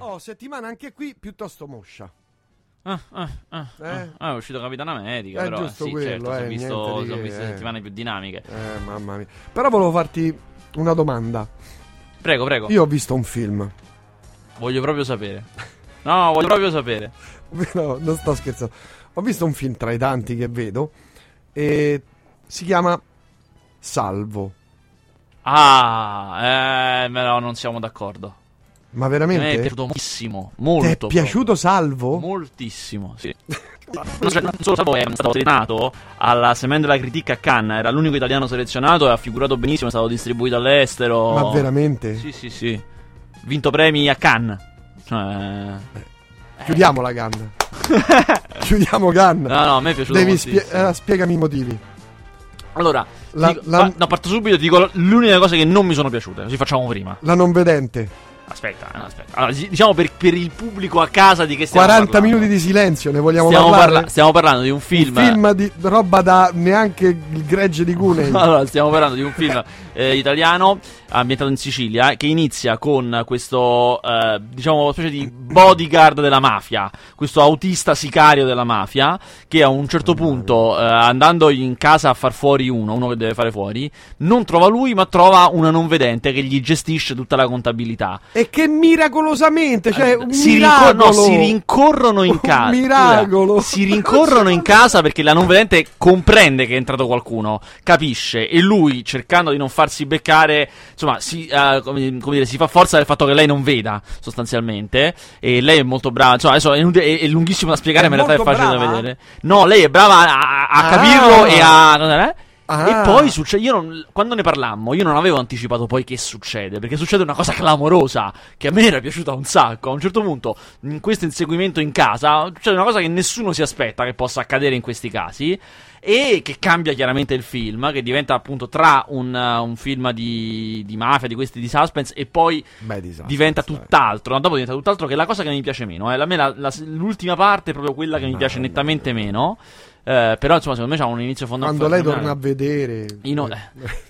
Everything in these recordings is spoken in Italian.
Oh, settimana anche qui piuttosto moscia. Ah, ah, ah, Eh? ah. Ah, è uscito Capitano America, È però giusto sì, quello, certo, eh, è visto, di sono che, viste eh. settimane più dinamiche. Eh, mamma mia. Però volevo farti una domanda. Prego, prego. Io ho visto un film. Voglio proprio sapere. No, voglio proprio sapere. No, non sto scherzando. Ho visto un film tra i tanti che vedo. E si chiama Salvo. Ah, eh, però non siamo d'accordo. Ma A me è veramente? piaciuto moltissimo, Ti molto. è proprio. piaciuto Salvo? Moltissimo, sì. Non, cioè, non solo Salvo è stato trinato alla Semaine della Critica a Cannes, era l'unico italiano selezionato e ha figurato benissimo, è stato distribuito all'estero. Ma veramente? Sì, sì, sì. Vinto premi a Cannes. Cioè... Chiudiamo la Gun. Chiudiamo Gun. No, no, a me è piaciuto Devi spie- eh, spiegami i motivi. Allora, La- dico- la- pa- no, parto subito e ti dico l'unica cosa che non mi sono piaciute, così facciamo prima. La non vedente. Aspetta, eh, aspetta. Allora, di- diciamo per, per il pubblico a casa di che stiamo 40 parlando. minuti di silenzio, ne vogliamo stiamo, parlare? parla- stiamo parlando di un film. Un film di roba da neanche il gregge di Cunei. Allora, stiamo parlando di un film eh, italiano ambientato in Sicilia che inizia con questo, eh, diciamo, una specie di bodyguard della mafia, questo autista sicario della mafia, che a un certo punto, eh, andando in casa a far fuori uno, uno che deve fare fuori, non trova lui, ma trova una non vedente che gli gestisce tutta la contabilità. E che miracolosamente, cioè un si, rincor- no, si rincorrono in casa. miracolo. Si rincorrono in casa perché la non vedente comprende che è entrato qualcuno, capisce e lui, cercando di non farsi beccare, insomma, si, eh, come, come dire, si fa forza del fatto che lei non veda, sostanzialmente. E lei è molto brava. Insomma, adesso è, è- è lunghissimo da spiegare, ma in realtà è facile da brava? vedere. No, lei è brava a, a Ah. capirlo e a. Ah. E poi succede. Io non- quando ne parlammo, io non avevo anticipato poi che succede. Perché succede una cosa clamorosa. Che a me era piaciuta un sacco. A un certo punto, in questo inseguimento in casa, succede una cosa che nessuno si aspetta che possa accadere in questi casi. E che cambia chiaramente il film. Che diventa appunto tra un, un film di, di mafia, di questi di suspense, e poi Beh, disastro, diventa tutt'altro. No, dopo diventa tutt'altro, che è la cosa che mi piace meno. eh. A me la- la- l'ultima parte è proprio quella che mi piace Mamma nettamente meno. Eh, però, insomma, secondo me c'ha un inizio fondamentale. Quando lei torna a vedere. No- eh,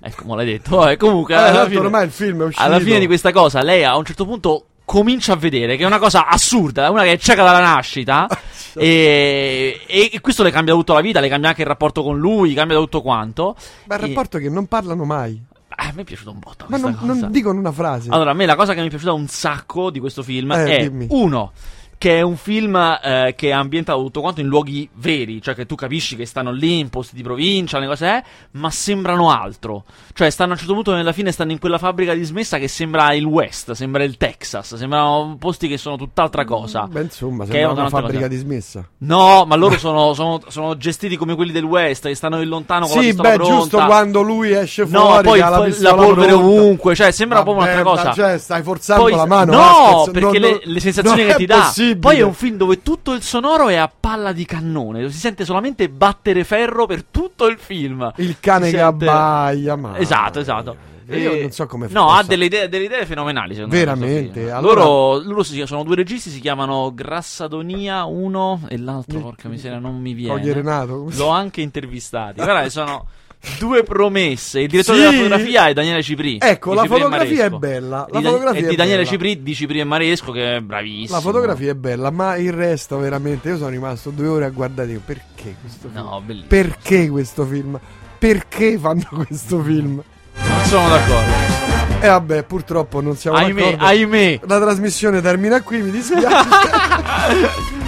ecco, mo l'hai detto. Vabbè, comunque, Eh, alla, fine, ormai il film è uscito. alla fine di questa cosa, lei a un certo punto comincia a vedere che è una cosa assurda, una che è cieca dalla nascita. e, e- questo le cambia tutta la vita, le cambia anche il rapporto con lui, cambia tutto quanto. Ma il E- rapporto è che non parlano mai. Eh, a me è piaciuto un botto. Ma non, cosa. non dicono una frase. Allora, a me la cosa che mi è piaciuta un sacco di questo film Eh, è dimmi. uno. Che è un film eh, che è ambientato tutto quanto in luoghi veri, cioè che tu capisci che stanno lì in posti di provincia, le cose è, ma sembrano altro. Cioè, stanno a un certo punto, nella fine, stanno in quella fabbrica dismessa che sembra il West, sembra il Texas, sembrano posti che sono tutt'altra cosa. Beh, insomma, sembra una un'altra fabbrica cosa. dismessa. No, ma loro sono, sono- sono gestiti come quelli del West, che stanno in lontano con la Sì, pistola beh, pronta. giusto quando lui esce No, fuori poi la, poi pistola la polvere ovunque, cioè sembra proprio Vabbè, un'altra ma cosa. Cioè, stai forzando Poi- la mano. No, Vasquez, perché non- le, le sensazioni che ti dà. possibile. Poi è un film dove tutto il sonoro è a palla di cannone. Si sente solamente battere ferro per tutto il film. Il cane Si che sente- abbaia, ma Esatto, esatto. Io E- non so come No, possa- ha delle idee, delle idee fenomenali. Secondo Veramente? Me. Allora- Loro, loro si- sono due registi, si chiamano Grassadonia uno e l'altro, porca miseria, non mi viene. Renato. L'ho anche intervistati. Guarda, sono due promesse. Il direttore Sì. della fotografia è Daniele Cipri. Ecco, di la Cipri fotografia è bella. Di La Da- fotografia è di Daniele bella. Cipri, di Cipri e Maresco, che è bravissimo. La fotografia è bella, ma il resto veramente. Io sono rimasto due ore a guardare. Perché questo film? No, bellissimo. Perché questo film? Perché fanno questo film? Non sono d'accordo. E vabbè, purtroppo non siamo Ahimè, d'accordo. ahimè. La trasmissione termina qui, mi dispiace.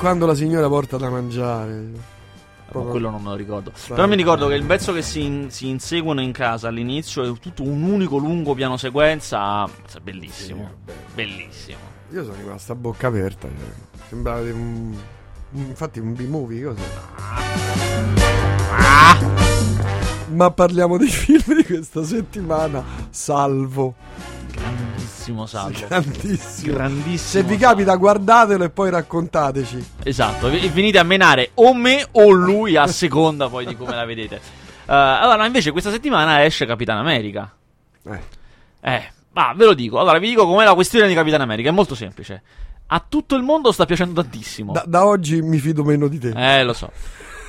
Quando la signora porta da mangiare. Ma Proprio- quello non me lo ricordo. Però mi ricordo che il pezzo che si, in- si inseguono in casa all'inizio è tutto un unico lungo piano sequenza. È bellissimo. Sì, Bellissimo. Io sono rimasto a bocca aperta. cioè, Sembrava di un. Infatti, un B-movie. Cos'è? Ah! Ma parliamo dei film di questa settimana. Salvo. Grandissimo salvo. Grandissimo. Grandissimo. Se vi capita, guardatelo e poi raccontateci. Esatto, e venite a menare o me o lui a seconda poi di come la vedete. Eh, allora, invece, questa settimana esce Capitan America. Eh. Eh, ma ve lo dico. Allora, vi dico com'è la questione di Capitan America. È molto semplice. A tutto il mondo sta piacendo tantissimo. Da, da oggi mi fido meno di te. Eh, lo so.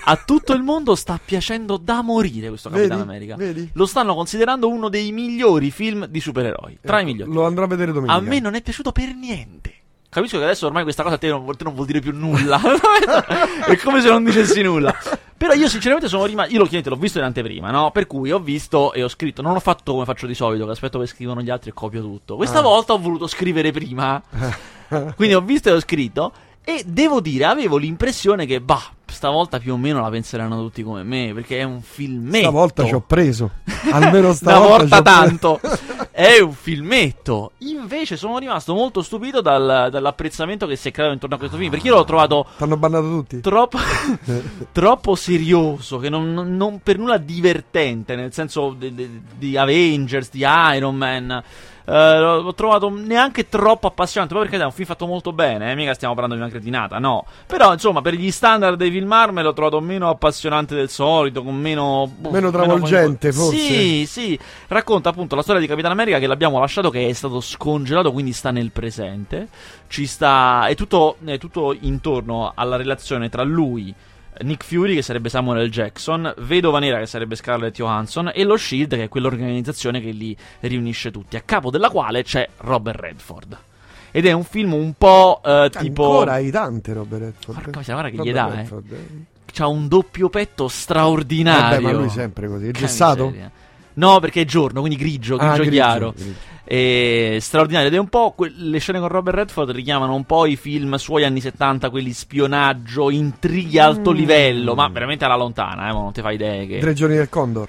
A tutto il mondo sta piacendo da morire questo Capitano Vedi? America. Vedi? Lo stanno considerando uno dei migliori film di supereroi. Tra i Ecco, migliori. Lo andrò a vedere domenica. A me non è piaciuto per niente. Capisco che adesso ormai questa cosa a te non, te non vuol dire più nulla. è come se non dicessi nulla. Però io sinceramente sono rimasto. Io lo chiedete, l'ho visto in anteprima, no? Per cui ho visto e ho scritto. Non ho fatto come faccio di solito, che aspetto che scrivono gli altri e copio tutto. Questa Ah. volta ho voluto scrivere prima. Quindi ho visto e ho scritto. E devo dire, avevo l'impressione che, bah, stavolta più o meno la penseranno tutti come me. Perché è un filmetto. Stavolta ci ho preso. Almeno Una stavolta volta preso. tanto. È un filmetto. Invece sono rimasto molto stupito dal- dall'apprezzamento che si è creato intorno a questo film. Perché io l'ho trovato T'hanno bannato tutti? troppo, troppo serioso, che non, non- per nulla divertente, nel senso de- di Avengers, di Iron Man. Eh, l'ho trovato neanche troppo appassionante. Poi perché è un film fatto molto bene, eh, mica stiamo parlando di una cretinata, no. Però, insomma, per gli standard dei film Marvel l'ho trovato meno appassionante del solito, con meno. boh, Meno travolgente, forse. Sì, sì. Racconta appunto la storia di Capitan America che l'abbiamo lasciato che è stato scongelato, quindi sta nel presente. Ci sta. È tutto, è tutto intorno alla relazione tra lui. Nick Fury, che sarebbe Samuel L. Jackson, Vedova Nera, che sarebbe Scarlett Johansson, e lo Shield, che è quell'organizzazione che li riunisce tutti, a capo della quale c'è Robert Redford. Ed è un film un po' eh, tipo. Ancora hai tante robe Redford. Porca miseria, guarda che Robert gli dà, eh. Redford, eh. C'ha un doppio petto straordinario. Vabbè, ma lui sempre così. È gessato? No, perché è giorno, quindi grigio, grigio, Ah, grigio, chiaro. grigio. E straordinario. Ed è un po'. que- le scene con Robert Redford richiamano un po' i film suoi anni 70, quelli spionaggio, intrighi a alto Mm. livello, ma veramente alla lontana, eh, ma non ti fai idee che. Tre giorni del Condor.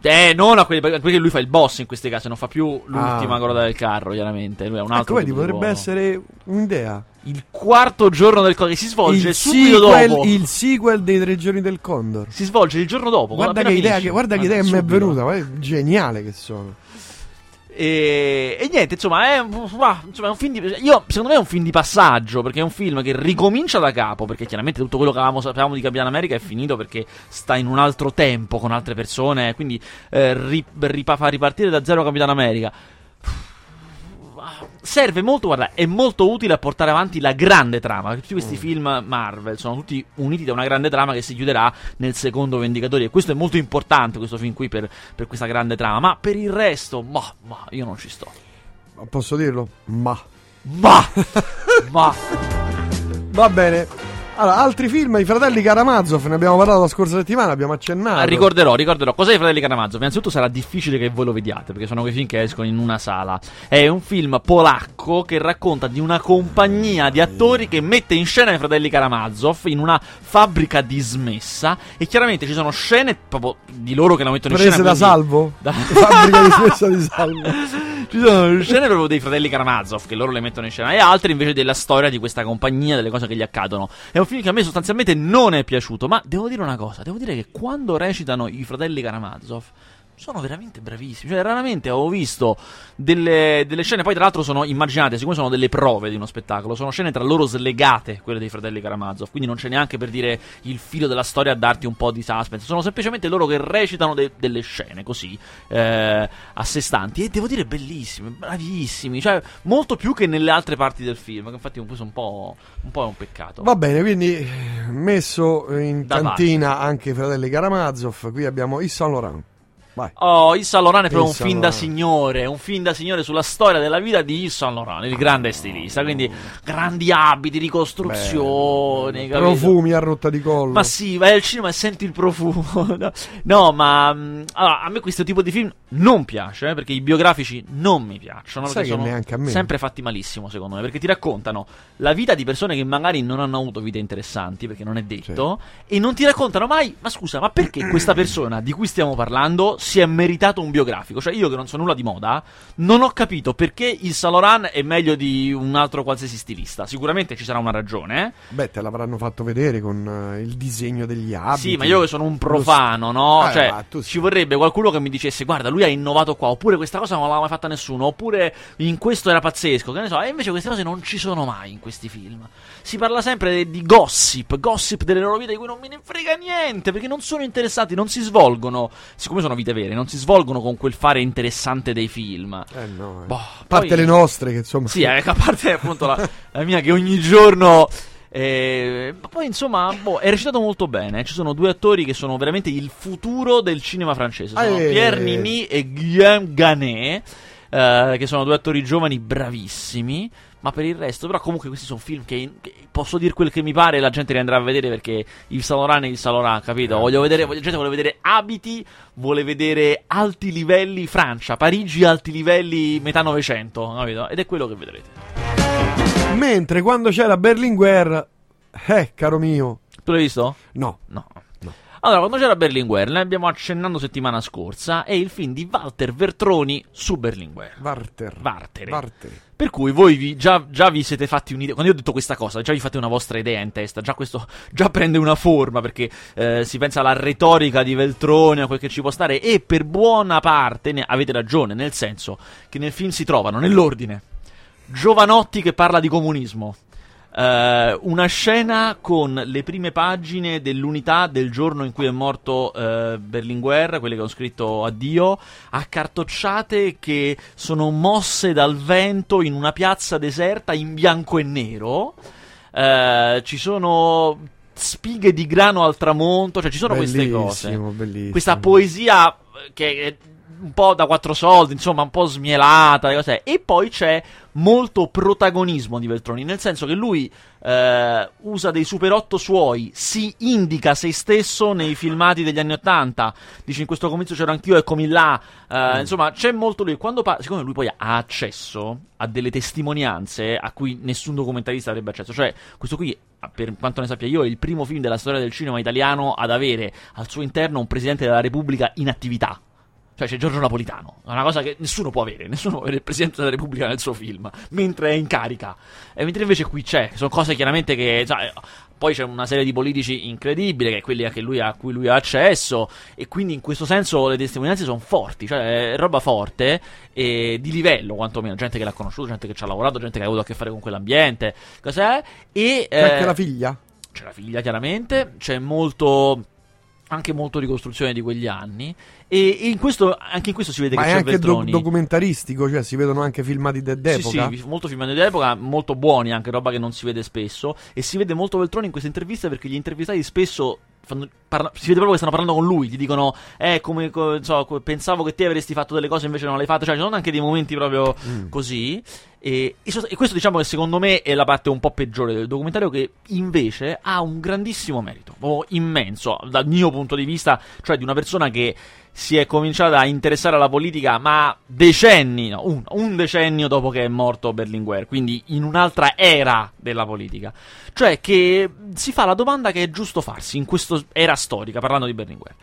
Eh, non a quelli, perché lui fa il boss in questi casi, non fa più l'ultima Ah. coda del carro, chiaramente. Lui è un Ecco, altro. vedi, tipo di potrebbe ruolo. essere un'idea. Il quarto giorno del co- che si svolge Il subito sequel, dopo. il sequel dei Tre giorni del Condor. Si svolge il giorno dopo. Guarda che idea, finisce. che, guarda che idea mi è venuta, guarda, geniale che sono. E, e niente, insomma, è, insomma, è un film di. Io, secondo me è un film di passaggio. Perché è un film che ricomincia da capo. Perché chiaramente tutto quello che avevamo, sapevamo di Capitan America è finito perché sta in un altro tempo con altre persone. Quindi eh, ri- ripa- fa ripartire da zero Capitan America. Serve molto, guarda, è molto utile a portare avanti la grande trama. Tutti questi film Marvel sono tutti uniti da una grande trama che si chiuderà nel secondo Vendicatori. E questo è molto importante, questo film qui, per, per questa grande trama. Ma per il resto, ma, ma io non ci sto. Posso dirlo? Ma. Ma, ma. Va bene. Allora, altri film, i fratelli Karamazov, ne abbiamo parlato la scorsa settimana, abbiamo accennato. Ah, ricorderò, ricorderò. Cos'è i Fratelli Karamazov? Innanzitutto sarà difficile che voi lo vediate, perché sono quei film che escono in una sala. È un film polacco che racconta di una compagnia di attori che mette in scena i Fratelli Karamazov in una fabbrica dismessa. E chiaramente ci sono scene proprio di loro che la mettono in Prese scena. da quindi- salvo? Da- Fabbrica di spessa di salvo. Ci sono scene proprio dei fratelli Karamazov che loro le mettono in scena e altre invece della storia di questa compagnia, delle cose che gli accadono. È un film che a me sostanzialmente non è piaciuto, ma devo dire una cosa, devo dire che quando recitano i fratelli Karamazov sono veramente bravissimi. Cioè, raramente ho visto delle, delle scene. Poi, tra l'altro, sono immaginate, siccome sono delle prove di uno spettacolo, sono scene tra loro slegate, quelle dei fratelli Karamazov. Quindi non c'è neanche per dire il filo della storia a darti un po' di suspense. Sono semplicemente loro che recitano de- delle scene così eh, a sé stanti. E devo dire, bellissimi, bravissimi. Cioè, molto più che nelle altre parti del film. Che infatti, questo è un po', un po' un peccato. Va bene, quindi messo in Da cantina anche i fratelli Karamazov. Qui abbiamo Yves Saint Laurent. Vai. Oh, Yves Saint Laurent è proprio un film da signore, un film da signore sulla storia della vita di Yves Saint Laurent, il grande stilista. Quindi, grandi abiti, ricostruzioni, capito? Profumi a rotta di collo. Ma sì, vai al cinema e senti il profumo. No, ma mh, allora, a me questo tipo di film non piace, eh, perché i biografici non mi piacciono. Sai sono neanche a me. sempre fatti malissimo, secondo me, perché ti raccontano la vita di persone che magari non hanno avuto vite interessanti, perché non è detto, e non ti raccontano mai, ma scusa, ma perché questa persona di cui stiamo parlando si è meritato un biografico? Cioè, io che non so nulla di moda, non ho capito perché il Laurent è meglio di un altro qualsiasi stilista. Sicuramente ci sarà una ragione, eh? Beh, te l'avranno fatto vedere con eh, il disegno degli abiti. Sì, ma io che sono un profano, no? Eh, cioè, sì. ci vorrebbe qualcuno che mi dicesse: Guarda, lui ha innovato qua, oppure questa cosa non l'aveva mai fatta nessuno, oppure in questo era pazzesco, che ne so. E invece queste cose non ci sono mai in questi film. Si parla sempre di gossip, gossip delle loro vite di cui non me ne frega niente, perché non sono interessanti, non si svolgono, siccome sono vite vere, non si svolgono con quel fare interessante dei film. Eh no. eh. Boh, a parte poi- le nostre, che insomma. Sì, eh, a parte appunto la, la mia che ogni giorno Eh, ma poi insomma, boh, è recitato molto bene. Ci sono due attori che sono veramente il futuro del cinema francese. Sono Eh. Pierre Nimi e Guillaume Ganet, eh, che sono due attori giovani bravissimi. Ma per il resto, però, comunque, questi sono film che, che posso dire quel che mi pare. La gente li andrà a vedere perché il Saloran è il Saloran, capito? Voglio vedere, voglio, la gente vuole vedere abiti, vuole vedere alti livelli Francia, Parigi, alti livelli metà Novecento, capito? Ed è quello che vedrete. Mentre quando c'era Berlinguer, eh, caro mio, Tu l'hai visto? no. No. No. Allora, quando c'era Berlinguer, ne abbiamo accennando settimana scorsa, è il film di Walter Vertroni su Berlinguer. Warter. Vartere. Wartere. Per cui voi vi- già, già vi siete fatti un'idea. Quando io ho detto questa cosa, già vi fate una vostra idea in testa. Già questo già prende una forma perché eh, si pensa alla retorica di Veltroni, a quel che ci può stare. E per buona parte ne- avete ragione, nel senso che nel film si trovano nell'ordine Giovanotti che parla di comunismo. Eh, una scena con le prime pagine dell'unità del giorno in cui è morto eh, Berlinguer, quelle che ho scritto addio, accartocciate che sono mosse dal vento in una piazza deserta in bianco e nero. Eh, ci sono spighe di grano al tramonto, cioè ci sono queste cose Bellissimo, bellissimo. questa poesia che è un po' da quattro soldi, insomma, un po' smielata. le cose. E poi c'è molto protagonismo di Veltroni, nel senso che lui eh, usa dei super 8 suoi, si indica se stesso nei filmati degli anni 80. Dice in questo comizio c'ero anch'io, eccomi là. Eh, Insomma, c'è molto lui. Quando pa- siccome lui poi ha accesso a delle testimonianze a cui nessun documentarista avrebbe accesso, cioè questo qui, per quanto ne sappia io, è il primo film della storia del cinema italiano ad avere al suo interno un presidente della Repubblica in attività. Cioè c'è Giorgio Napolitano, è una cosa che nessuno può avere, nessuno può avere il Presidente della Repubblica nel suo film, mentre è in carica. E mentre invece qui c'è, sono cose chiaramente che... sai, poi c'è una serie di politici incredibili, che è quelli lui a cui lui ha accesso, e quindi in questo senso le testimonianze sono forti, cioè è roba forte, e di livello quantomeno, gente che l'ha conosciuto, gente che ci ha lavorato, gente che ha avuto a che fare con quell'ambiente, cos'è? E... C'è anche eh, la figlia? c'è la figlia chiaramente, c'è molto anche molto ricostruzione di quegli anni e, e in questo, anche in questo si vede Ma che è c'è anche do- Veltroni. documentaristico, cioè si vedono anche filmati de- d'epoca. Sì, sì, molto filmati d'epoca, molto buoni, anche roba che non si vede spesso. E si vede molto Veltroni in queste interviste perché gli intervistati spesso. fanno- parla- si vede proprio che stanno parlando con lui. Gli dicono: Eh, come co- so, pensavo che te avresti fatto delle cose, invece non le hai fatte. Cioè, ci sono anche dei momenti proprio Mm. così. E, e questo, diciamo, che secondo me è la parte un po' peggiore del documentario, che invece ha un grandissimo merito, immenso, dal mio punto di vista, cioè di una persona che si è cominciata a interessare alla politica, ma decenni, no, un, un decennio dopo che è morto Berlinguer, quindi in un'altra era della politica. Cioè che si fa la domanda che è giusto farsi in questa era storica, parlando di Berlinguer.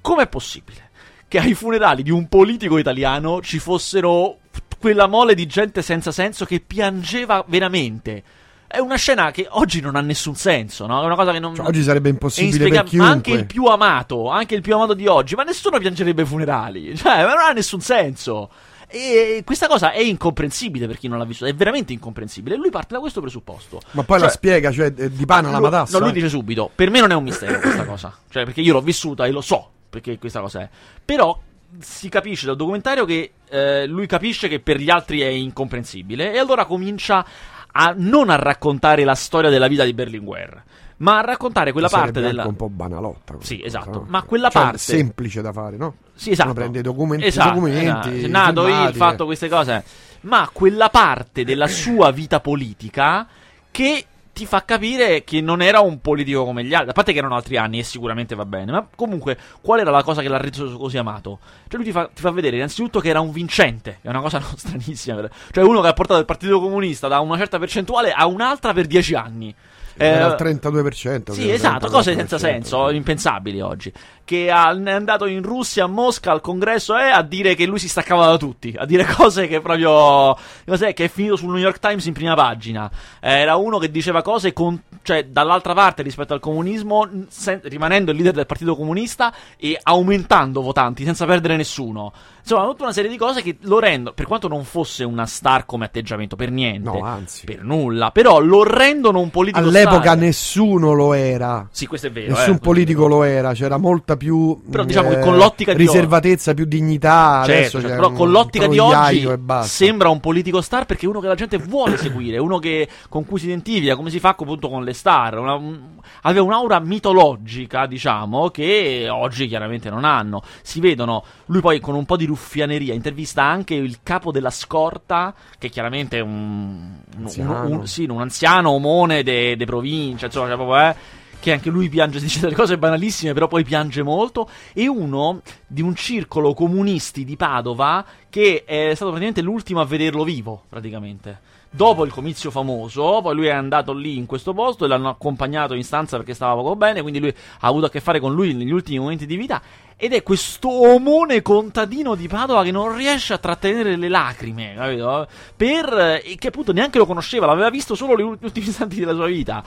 Com'è possibile che ai funerali di un politico italiano ci fossero quella mole di gente senza senso che piangeva veramente? È una scena che oggi non ha nessun senso, no? È una cosa che non. Cioè, oggi sarebbe impossibile per chiunque. Ma anche il più amato, anche il più amato di oggi, ma nessuno piangerebbe ai funerali. Cioè, ma non ha nessun senso. E questa cosa è incomprensibile per chi non l'ha visto, è veramente incomprensibile. E lui parte da questo presupposto. Ma poi Cioè, la spiega, cioè eh, di pana la lui- matassa. No, lui eh. dice subito: Per me non è un mistero questa cosa. Cioè, perché io l'ho vissuta e lo so perché questa cosa è. Però si capisce dal documentario che eh, lui capisce che per gli altri è incomprensibile. E allora comincia a non a raccontare la storia della vita di Berlinguer, ma a raccontare quella parte della. anche un po' banalotta. Sì, cosa, esatto. no? Ma quella Cioè, parte- semplice da fare, no? Sì, esatto. Uno prende i documenti, Esatto, documenti esatto. nato filmati, fatto queste cose. Ma quella parte della sua vita politica che ti fa capire che non era un politico come gli altri. A parte che erano altri anni e sicuramente va bene. Ma comunque, qual era la cosa che l'ha reso così amato? Cioè, lui ti fa, ti fa vedere innanzitutto che era un vincente. È una cosa non stranissima. Cioè, uno che ha portato il Partito Comunista da una certa percentuale a un'altra per dieci anni. Era Eh, al 32%. sì, esatto, 34%. cose senza senso, impensabili oggi. Che è andato in Russia, a Mosca, al congresso e a dire che lui si staccava da tutti, a dire cose che proprio. Cos'è? Che è finito sul New York Times in prima pagina. Era uno che diceva cose con, cioè, dall'altra parte rispetto al comunismo, sen- rimanendo il leader del Partito Comunista e aumentando votanti senza perdere nessuno. Insomma, tutta una serie di cose che lo rendono, per quanto non fosse una star come atteggiamento, per niente. No, anzi. Per nulla, però lo rendono un politico All'epoca star. nessuno lo era. Sì, questo è vero. Nessun eh. politico lo era, c'era molta più Però diciamo che con l'ottica di riservatezza, più dignità. Certo, certo, c'è però un con l'ottica di oggi sembra un politico star perché è uno che la gente vuole seguire, uno che, con cui si identifica, come si fa appunto con le star. Una- un- aveva un'aura mitologica, diciamo, che oggi chiaramente non hanno. Si vedono, lui poi con un po' di ruffianeria intervista anche il capo della scorta, che chiaramente è un, un, Anziano. un- sì, un anziano omone de, de provincia, insomma, cioè proprio, eh, che anche lui piange, dice delle cose banalissime, però poi piange molto, e uno di un circolo comunisti di Padova che è stato praticamente l'ultimo a vederlo vivo, praticamente. Dopo il comizio famoso, poi lui è andato lì in questo posto e l'hanno accompagnato in stanza perché stava poco bene, quindi lui ha avuto a che fare con lui negli ultimi momenti di vita. Ed è questo omone contadino di Padova che non riesce a trattenere le lacrime, capito? Per, e che appunto neanche lo conosceva, l'aveva visto solo gli ultimi istanti della sua vita.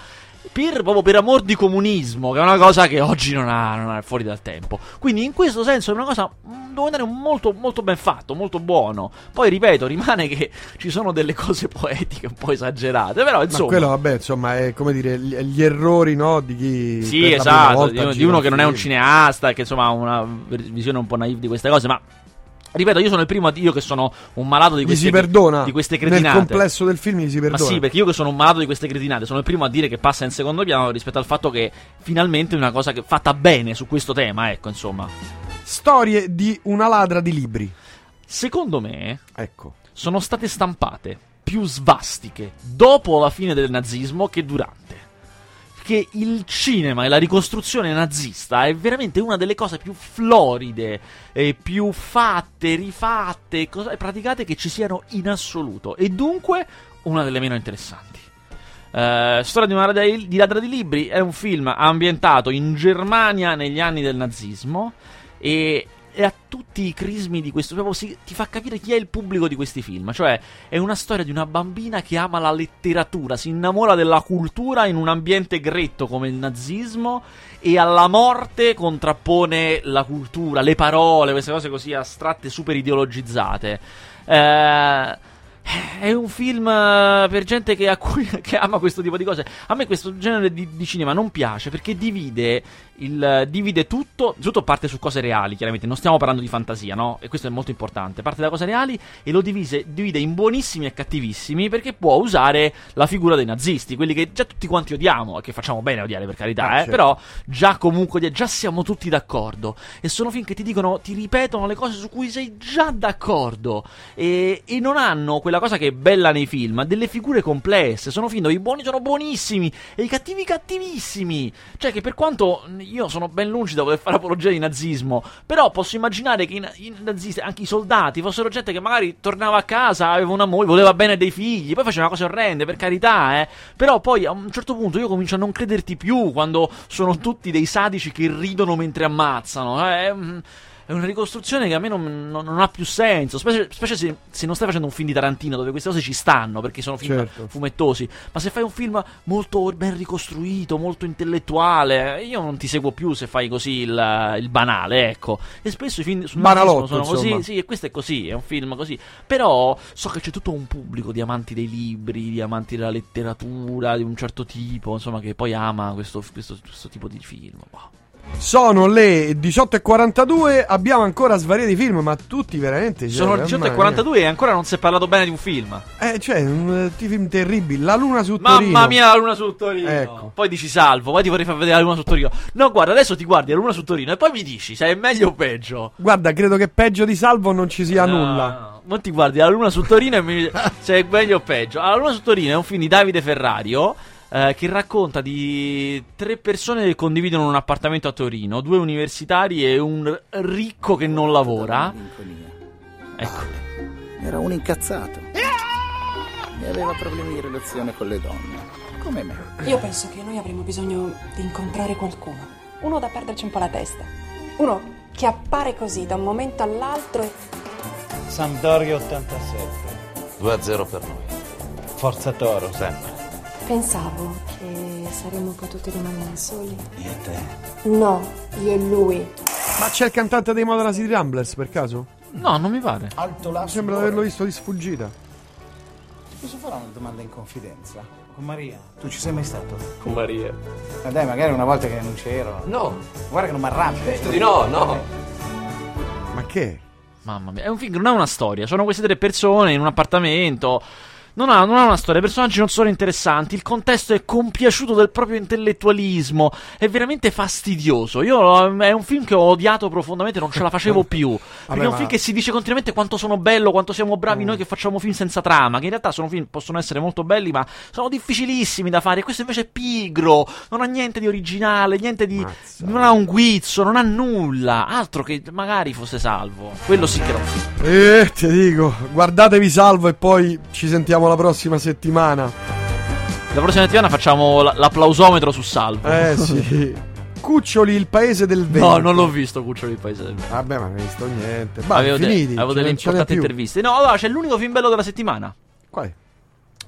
Per, proprio per amor di comunismo, che è una cosa che oggi non ha, non ha fuori dal tempo. Quindi, in questo senso, è una cosa, un documentario molto, molto ben fatto, molto buono. Poi, ripeto, rimane che ci sono delle cose poetiche un po' esagerate, però Ma insomma. quello, vabbè, insomma, è come dire gli, gli errori no, di chi. Sì, esatto, di, uno- di uno un che non è un cineasta, che insomma ha una visione un po' naive di queste cose, ma ripeto, io sono il primo a io che sono un malato di Gli queste si perdona. di queste Nel cretinate. complesso del film gli si Ma perdona. sì, perché io che sono un malato di queste cretinate, sono il primo a dire che passa in secondo piano rispetto al fatto che finalmente è una cosa che fatta bene su questo tema, ecco, insomma. Storie di una ladra di libri. Secondo me Ecco. sono state stampate più svastiche dopo la fine del nazismo che durante. Che il cinema e la ricostruzione nazista è veramente una delle cose più floride e più fatte, rifatte, cosa- praticate che ci siano in assoluto. E dunque una delle meno interessanti. Eh, Storia di una ladra di, di ladra di libri è un film ambientato in Germania negli anni del nazismo e, e ha tutti i crismi di questo. Proprio si- ti fa capire chi è il pubblico di questi film. Cioè, è una storia di una bambina che ama la letteratura, si innamora della cultura in un ambiente gretto come il nazismo e alla morte contrappone la cultura, le parole, queste cose così astratte, super ideologizzate. Eh, è un film eh, per gente che, a cui- che ama questo tipo di cose. A me questo genere di, di cinema non piace perché divide, il, divide tutto. Tutto parte su cose reali, chiaramente. Non stiamo parlando di fantasia, no? E questo è molto importante. Parte da cose reali e lo divise- divide in buonissimi e cattivissimi perché può usare la figura dei nazisti, quelli che già tutti quanti odiamo e che facciamo bene a odiare per carità, Ah, eh, certo. però già comunque già siamo tutti d'accordo. E sono film che ti dicono, ti ripetono le cose su cui sei già d'accordo. E, e non hanno quella cosa che è bella nei film, delle figure complesse. Sono film dove i buoni sono buonissimi e i cattivi cattivissimi. Cioè, che per quanto io sono ben lungi da voler fare apologia di nazismo, però posso immaginare che i, i nazisti, anche i soldati, fossero gente che magari tornava a casa, aveva una moglie, voleva bene dei figli, poi faceva cose orrende, per carità, eh. Però poi a un certo punto io comincio a non crederti più quando sono tutti dei sadici che ridono mentre ammazzano. eh. È, una ricostruzione che a me non, non- non ha più senso, specie, specie se, se non stai facendo un film di Tarantino dove queste cose ci stanno, perché sono film Certo. fumettosi. Ma se fai un film molto ben ricostruito, molto intellettuale, io non ti seguo più se fai così il, il banale, ecco. E spesso i film sul Banalotto, sono insomma. così, sì, e questo è così, è un film così. Però so che c'è tutto un pubblico di amanti dei libri, di amanti della letteratura di un certo tipo, insomma, che poi ama questo, questo- questo tipo di film. Wow. Sono le 18.42. Abbiamo ancora svariati film, ma tutti veramente. cioè, Sono le mamma 18.42 e ancora non si è parlato bene di un film. Eh, cioè, un eh, film terribili. La luna su Mamma Torino. mia, la luna su Torino. Ecco. Poi dici salvo, poi ti vorrei far vedere la luna su Torino. No, guarda, adesso ti guardi la luna su Torino e poi mi dici se è meglio o peggio. Guarda, credo che peggio di Salvo non ci sia No, nulla. no. Mo ti guardi la luna su Torino e mi dici se è meglio o peggio. La luna su Torino è un film di Davide Ferrario. Eh, che racconta di tre persone che condividono un appartamento a Torino, due universitari e un ricco che non lavora. Ecco. Era un incazzato. E aveva problemi di relazione con le donne. Come me. Io penso che noi avremo bisogno di incontrare qualcuno. Uno da perderci un po' la testa. Uno che appare così da un momento all'altro e Sampdoria 87. 2-0 per noi. Forza Toro, sempre. Pensavo che saremmo potuti rimanere soli. Io e te. No, io e lui. Ma c'è il cantante dei Modena City Ramblers per caso? No, non mi pare. Alto Mi là sembra di averlo visto di sfuggita. Posso fare una domanda in confidenza? Con Maria, tu ci sei mai stato? Con Maria. Ma dai, magari una volta che non c'ero. No, Guarda che non mi arrabbio. detto di no, no. Ma che? Mamma mia, è un film non ha una storia. Sono queste tre persone in un appartamento. Non ha, non ha una storia, i personaggi non sono interessanti, il contesto è compiaciuto del proprio intellettualismo, è veramente fastidioso. Io è un film che ho odiato profondamente, non ce la facevo più. Perché Vabbè, è un film che si dice continuamente quanto sono bello, quanto siamo bravi noi che facciamo film senza trama, che in realtà sono film possono essere molto belli, ma sono difficilissimi da fare. Questo invece è pigro, non ha niente di originale, niente di Mazza. non ha un guizzo, non ha nulla, altro che magari fosse salvo. Quello sì che era un film. Eh, ti dico, guardatevi salvo e poi ci sentiamo la prossima settimana. La prossima settimana facciamo l- l'applausometro su Salvo. Eh sì. Cuccioli, il paese del vento. no, non l'ho visto Cucciolo di Paese del Vento. Vabbè, ma non hai visto niente. Bah, Avevo, de- finiti. avevo ce delle importanti interviste. No, allora c'è l'unico film bello della settimana. Quale?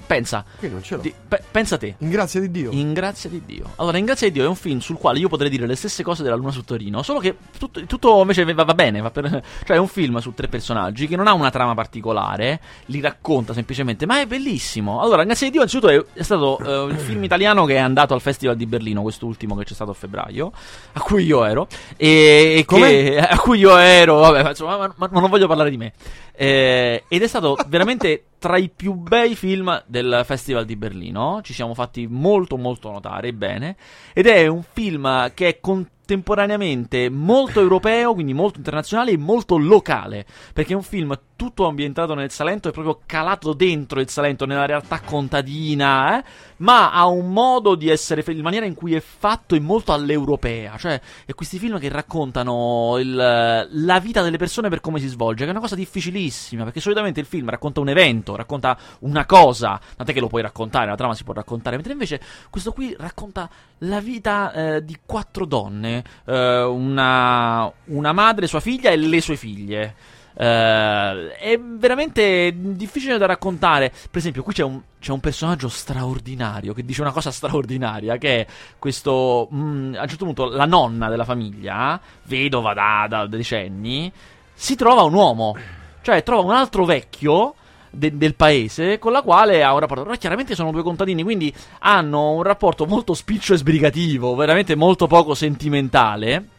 Pensa. Qui non ce l'ho. Di- pe- pensa te. In grazia di Dio. In grazia di Dio. Allora, In grazia di Dio è un film sul quale io potrei dire le stesse cose della Luna su Torino, solo che tutto, tutto invece va, va bene. va per- cioè, è un film su tre personaggi che non ha una trama particolare, li racconta semplicemente, ma è bellissimo. Allora, In grazia di Dio, innanzitutto, è, è stato eh, il film italiano che è andato al Festival di Berlino, quest'ultimo che c'è stato a febbraio, a cui io ero. E, e Come? che, a cui io ero, vabbè, ma insomma, ma, ma non voglio parlare di me. Eh, ed è stato veramente tra i più bei film del Festival di Berlino. Ci siamo fatti molto, molto notare bene. Ed è un film che è contemporaneamente molto europeo, quindi molto internazionale e molto locale. Perché è un film tutto ambientato nel Salento e proprio calato dentro il Salento, nella realtà contadina, eh? ma ha un modo di essere, in maniera in cui è fatto è molto all'europea. Cioè, è questi film che raccontano il- la vita delle persone per come si svolge, che è una cosa difficilissima, perché solitamente il film racconta un evento, racconta una cosa, tant'è che lo puoi raccontare, la trama si può raccontare, mentre invece questo qui racconta la vita eh, di quattro donne, eh, una, una madre, sua figlia e le sue figlie. Eh, è veramente difficile da raccontare. Per esempio, qui c'è un, c'è un personaggio straordinario che dice una cosa straordinaria: che è questo. mm, a un certo punto, la nonna della famiglia, vedova da, da decenni, si trova un uomo, cioè trova un altro vecchio. De- del paese con la quale ha un rapporto. Però chiaramente sono due contadini, quindi hanno un rapporto molto spiccio e sbrigativo, veramente molto poco sentimentale.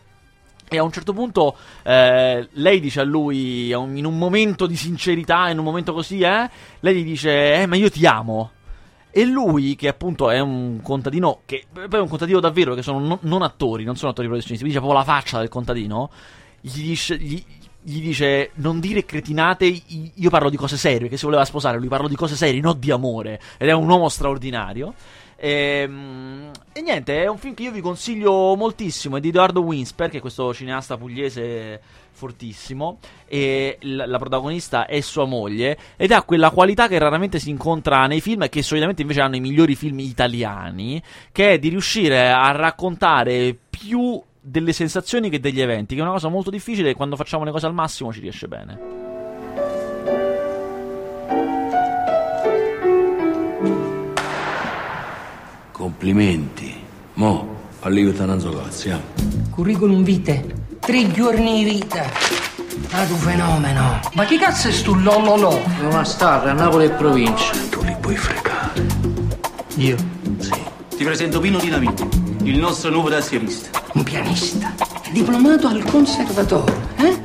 E a un certo punto eh, lei dice a lui, in un momento di sincerità, in un momento così, eh, lei gli dice, eh, ma io ti amo. E lui, che appunto è un contadino, che poi è un contadino davvero, perché sono non, non attori, non sono attori professionisti, quindi c'è proprio la faccia del contadino, gli dice, gli, gli dice, non dire cretinate, io parlo di cose serie, che si voleva sposare, lui parlo di cose serie, non di amore, ed è un uomo straordinario. Ehm, E, niente, è un film che io vi consiglio moltissimo. È di Edoardo Winsper, che è questo cineasta pugliese fortissimo. E l- la protagonista è sua moglie. Ed ha quella qualità che raramente si incontra nei film, e che solitamente invece hanno i migliori film italiani. Che è di riuscire a raccontare più delle sensazioni che degli eventi. Che è una cosa molto difficile. E quando facciamo le cose al massimo ci riesce bene. Complimenti. Mo, so cazzo, eh. Curriculum vitae. Tre giorni di vita. Ah, tu fenomeno. Ma chi cazzo è stu lololo? Una star a Napoli e provincia. Tu li puoi fregare. Io? Sì. Ti presento Pino Dinamiti, il nostro nuovo tasserista. Un pianista. Diplomato al conservatorio. Eh?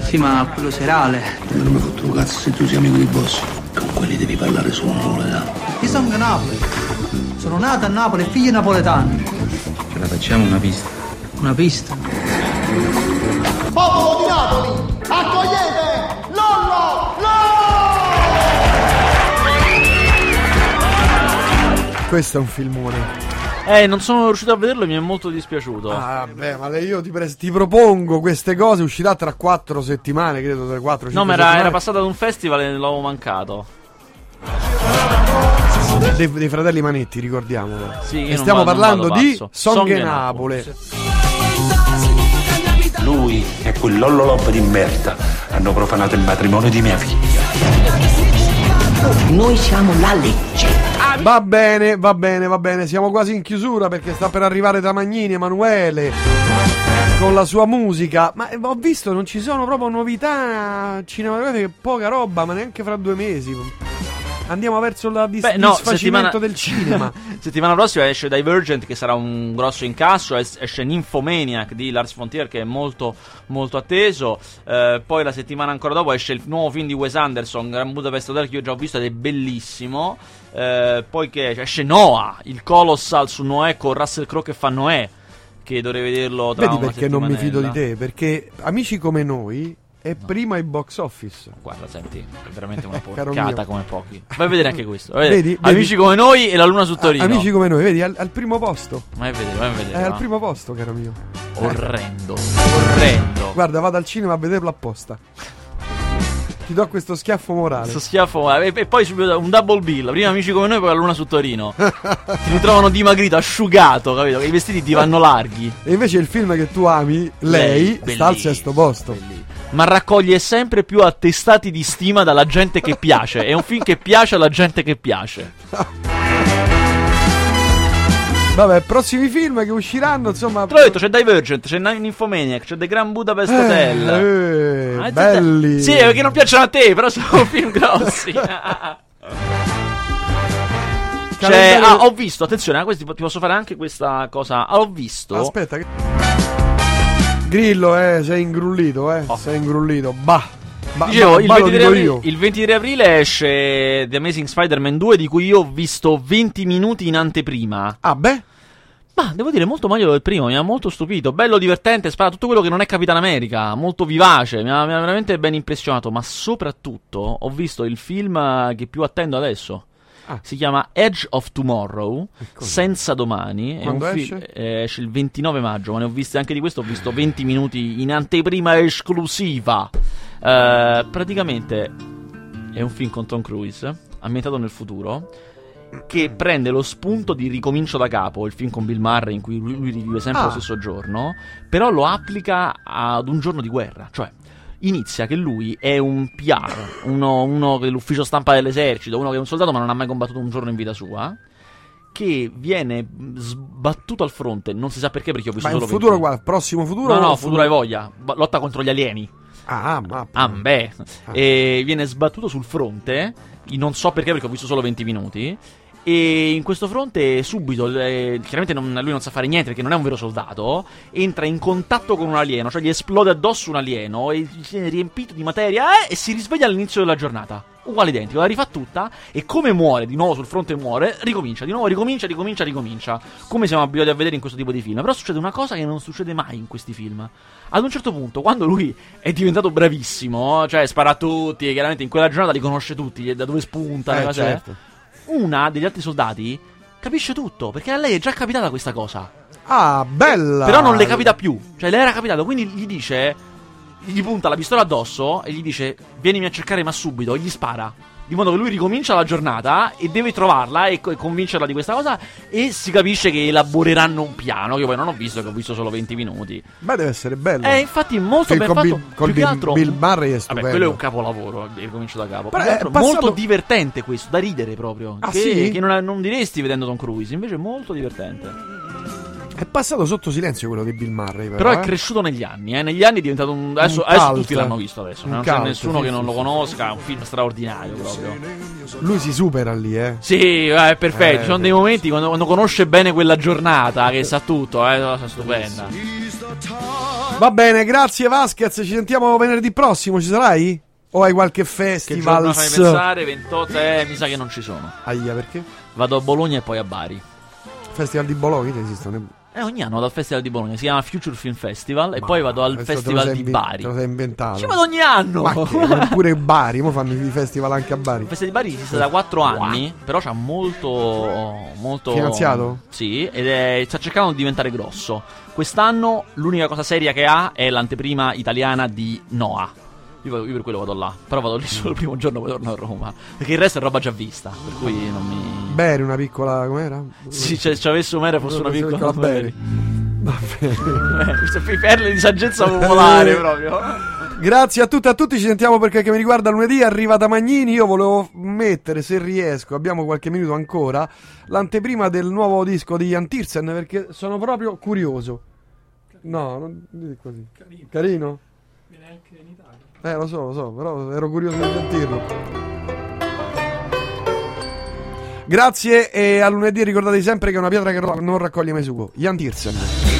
Sì, ma quello serale. Non mi fotto un cazzo se tu sei amico di boss. Con quelli devi parlare solo napoletano. Io sono da Napoli. Sono nato a Napoli, figlio napoletano. Ce la facciamo una pista. Una pista? Popolo di Napoli, accogliete Lollo! Questo è un filmone. Eh, non sono riuscito a vederlo e mi è molto dispiaciuto. Ah, beh, ma io ti, pres- ti propongo queste cose. Uscirà tra quattro settimane, credo, tra quattro no, cinque ma era, settimane. era passato ad un festival e l'avevo mancato. Dei, dei fratelli Manetti, ricordiamolo. Sì, e stiamo vado- parlando di pazzo. Songhe Songhe Napoli. Lui e quel lollolob di merda hanno profanato il matrimonio di mia figlia. Noi siamo la legge. Va bene, va bene, va bene. Siamo quasi in chiusura perché sta per arrivare Tamagnini, Emanuele. Con la sua musica. Ma eh, ho visto, non ci sono proprio novità cinematografiche, poca roba, ma neanche fra due mesi. Andiamo verso la dis- Beh, no, disfacimento settimana- del cinema. Settimana prossima esce Divergent che sarà un grosso incasso, es- esce Nymphomaniac di Lars von Trier che è molto molto atteso, Eh, poi la settimana ancora dopo esce il nuovo film di Wes Anderson, Gran Budapest Hotel che io già ho visto ed è bellissimo, Eh, poi che esce? Noah, il Colossal su Noè con Russell Crowe che fa Noè, che dovrei vederlo tra Vedi perché non mi fido di te? Perché amici come noi è prima il box office. Guarda, senti, è veramente una porcata come pochi. Vai a vedere anche questo. vai. Vedi, vedi? Amici come noi e la luna su Torino. Amici come noi, vedi, al, al primo posto. Vai a vedere, vai a vedere. È al va. primo posto, caro mio. Orrendo, orrendo. Guarda, vado al cinema a vederlo apposta. Ti do questo schiaffo morale. Questo schiaffo e, e poi subito un double bill. Prima amici come noi, poi la luna su Torino. Ti ritrovano dimagrito, asciugato, capito? I vestiti ti vanno larghi. E invece il film che tu ami, lei, sta al sesto posto. Ma raccoglie sempre più attestati di stima dalla gente che piace. È un film che piace alla gente che piace. Vabbè, prossimi film che usciranno, insomma. Te l'ho detto, c'è Divergent, c'è Nymphomaniac, c'è The Grand Budapest Hotel. Eh, Ah, belli. Sì, perché non piacciono a te, però sono film grossi. Cioè, ah, ho visto, attenzione, ah, questi, ti posso fare anche questa cosa. Ah, ho visto. Aspetta, che... Grillo, eh, sei ingrullito, eh. Sei ingrullito. Bah. Bah, Dicevo, bah, il, lo 23 dico aprile, il 23 aprile esce The Amazing Spider-Man 2, di cui io ho visto 20 minuti in anteprima. Ah, beh. Ma devo dire, molto meglio del primo, mi ha molto stupito. Bello, divertente, spara tutto quello che non è Capitan America. Molto vivace, mi ha, mi ha veramente ben impressionato. Ma soprattutto ho visto il film che più attendo adesso. Ah. Si chiama Edge of Tomorrow, Senza domani. È un fi- esce? eh, esce il 29 maggio, ma ne ho visti anche di questo. Ho visto 20 minuti in anteprima esclusiva. Eh, praticamente è un film con Tom Cruise, ambientato nel futuro, che prende lo spunto di Ricomincio da capo, il film con Bill Murray in cui lui, lui rivive sempre Ah. lo stesso giorno, però lo applica ad un giorno di guerra, cioè inizia che lui è un PR, uno, uno dell'ufficio stampa dell'esercito, uno che è un soldato ma non ha mai combattuto un giorno in vita sua. Che viene sbattuto al fronte, non si sa perché, perché ho visto Ma solo futuro, 20. guarda, prossimo futuro. No, no, futuro hai voglia. Lotta contro gli alieni. Ah, ma. Ah, beh. E viene sbattuto sul fronte. Non so perché, perché ho visto solo 20 minuti. E in questo fronte, subito, eh, chiaramente non- lui non sa fare niente perché non è un vero soldato. Entra in contatto con un alieno, cioè gli esplode addosso un alieno e viene riempito di materia eh, e si risveglia all'inizio della giornata. Uguale identico, la rifà tutta e come muore, di nuovo sul fronte muore, ricomincia, di nuovo ricomincia, ricomincia, ricomincia. Come siamo abituati a vedere in questo tipo di film. Però succede una cosa che non succede mai in questi film. Ad un certo punto, quando lui è diventato bravissimo, cioè spara a tutti, e chiaramente in quella giornata li conosce tutti, da dove spunta, Eh, cose, certo. Una degli altri soldati capisce tutto, perché a lei è già capitata questa cosa. Ah, bella. Però non le capita più. Cioè, le era capitato, quindi gli dice. Gli punta la pistola addosso e gli dice: Vienimi a cercare, ma subito. E gli spara. Di modo che lui ricomincia la giornata e deve trovarla e, co- e convincerla di questa cosa. E si capisce che elaboreranno un piano. Che io poi non ho visto, che ho visto solo 20 minuti. Beh, deve essere bello. Eh, infatti, molto ben con fatto. Bill- con Bill- altro. Bill Murray è Vabbè, stupendo. quello è un capolavoro. eh, Ricomincio da capo. Però altro passato- Molto divertente questo, da ridere proprio. Ah, che, sì? che non, non diresti vedendo Tom Cruise. Invece è molto divertente. È passato sotto silenzio quello di Bill Murray. Però, Però è eh. cresciuto negli anni, eh. Negli anni è diventato un. Adesso, Un adesso cult. tutti l'hanno visto adesso. Non cult, c'è nessuno sì, che non lo conosca. È un film straordinario proprio. Lui si supera lì, eh. Sì, eh, è perfetto. Eh, Ci sono dei momenti quando, quando conosce bene quella giornata che sa tutto, eh. È cosa stupenda. Va bene, grazie Vasquez. Ci sentiamo venerdì prossimo. Ci sarai? O hai qualche Che festival? giorno fai pensare? 28, eh, mi sa che non ci sono. Aia, perché? Vado a Bologna e poi a Bari. Festival di Bologna esistono. Eh, ogni anno vado al Festival di Bologna, si chiama Future Film Festival, e poi vado al Festival di inven- Bari. Te lo sei inventato. Ci vado ogni anno! Ma che? Ma pure Bari, mo fanno i festival anche a Bari. Il Festival di Bari esiste da 4 anni, però c'ha molto, molto... Finanziato? Sì, ed è, sta cercando di diventare grosso. Quest'anno l'unica cosa seria che ha è l'anteprima italiana di Noah. Io, vado- io per quello vado là, però vado lì solo il primo giorno poi torno a Roma. Perché il resto è roba già vista, per cui non mi... Beri, una piccola. com'era? Sì, se ci avessi un mere fosse una piccola Beri. Va bene. Eh, queste perle di saggezza popolare proprio. Grazie a tutti e a tutti, ci sentiamo perché che mi riguarda lunedì, arriva da Magnini, io volevo mettere, se riesco, abbiamo qualche minuto ancora, l'anteprima del nuovo disco di Jan Tiersen perché sono proprio curioso. No, non dite così. Carino. Carino? Viene anche in Italia. Eh, lo so, lo so, però ero curioso di sentirlo. Grazie e a lunedì ricordate sempre che una pietra che non raccoglie mai sugo. Jan Tiersen.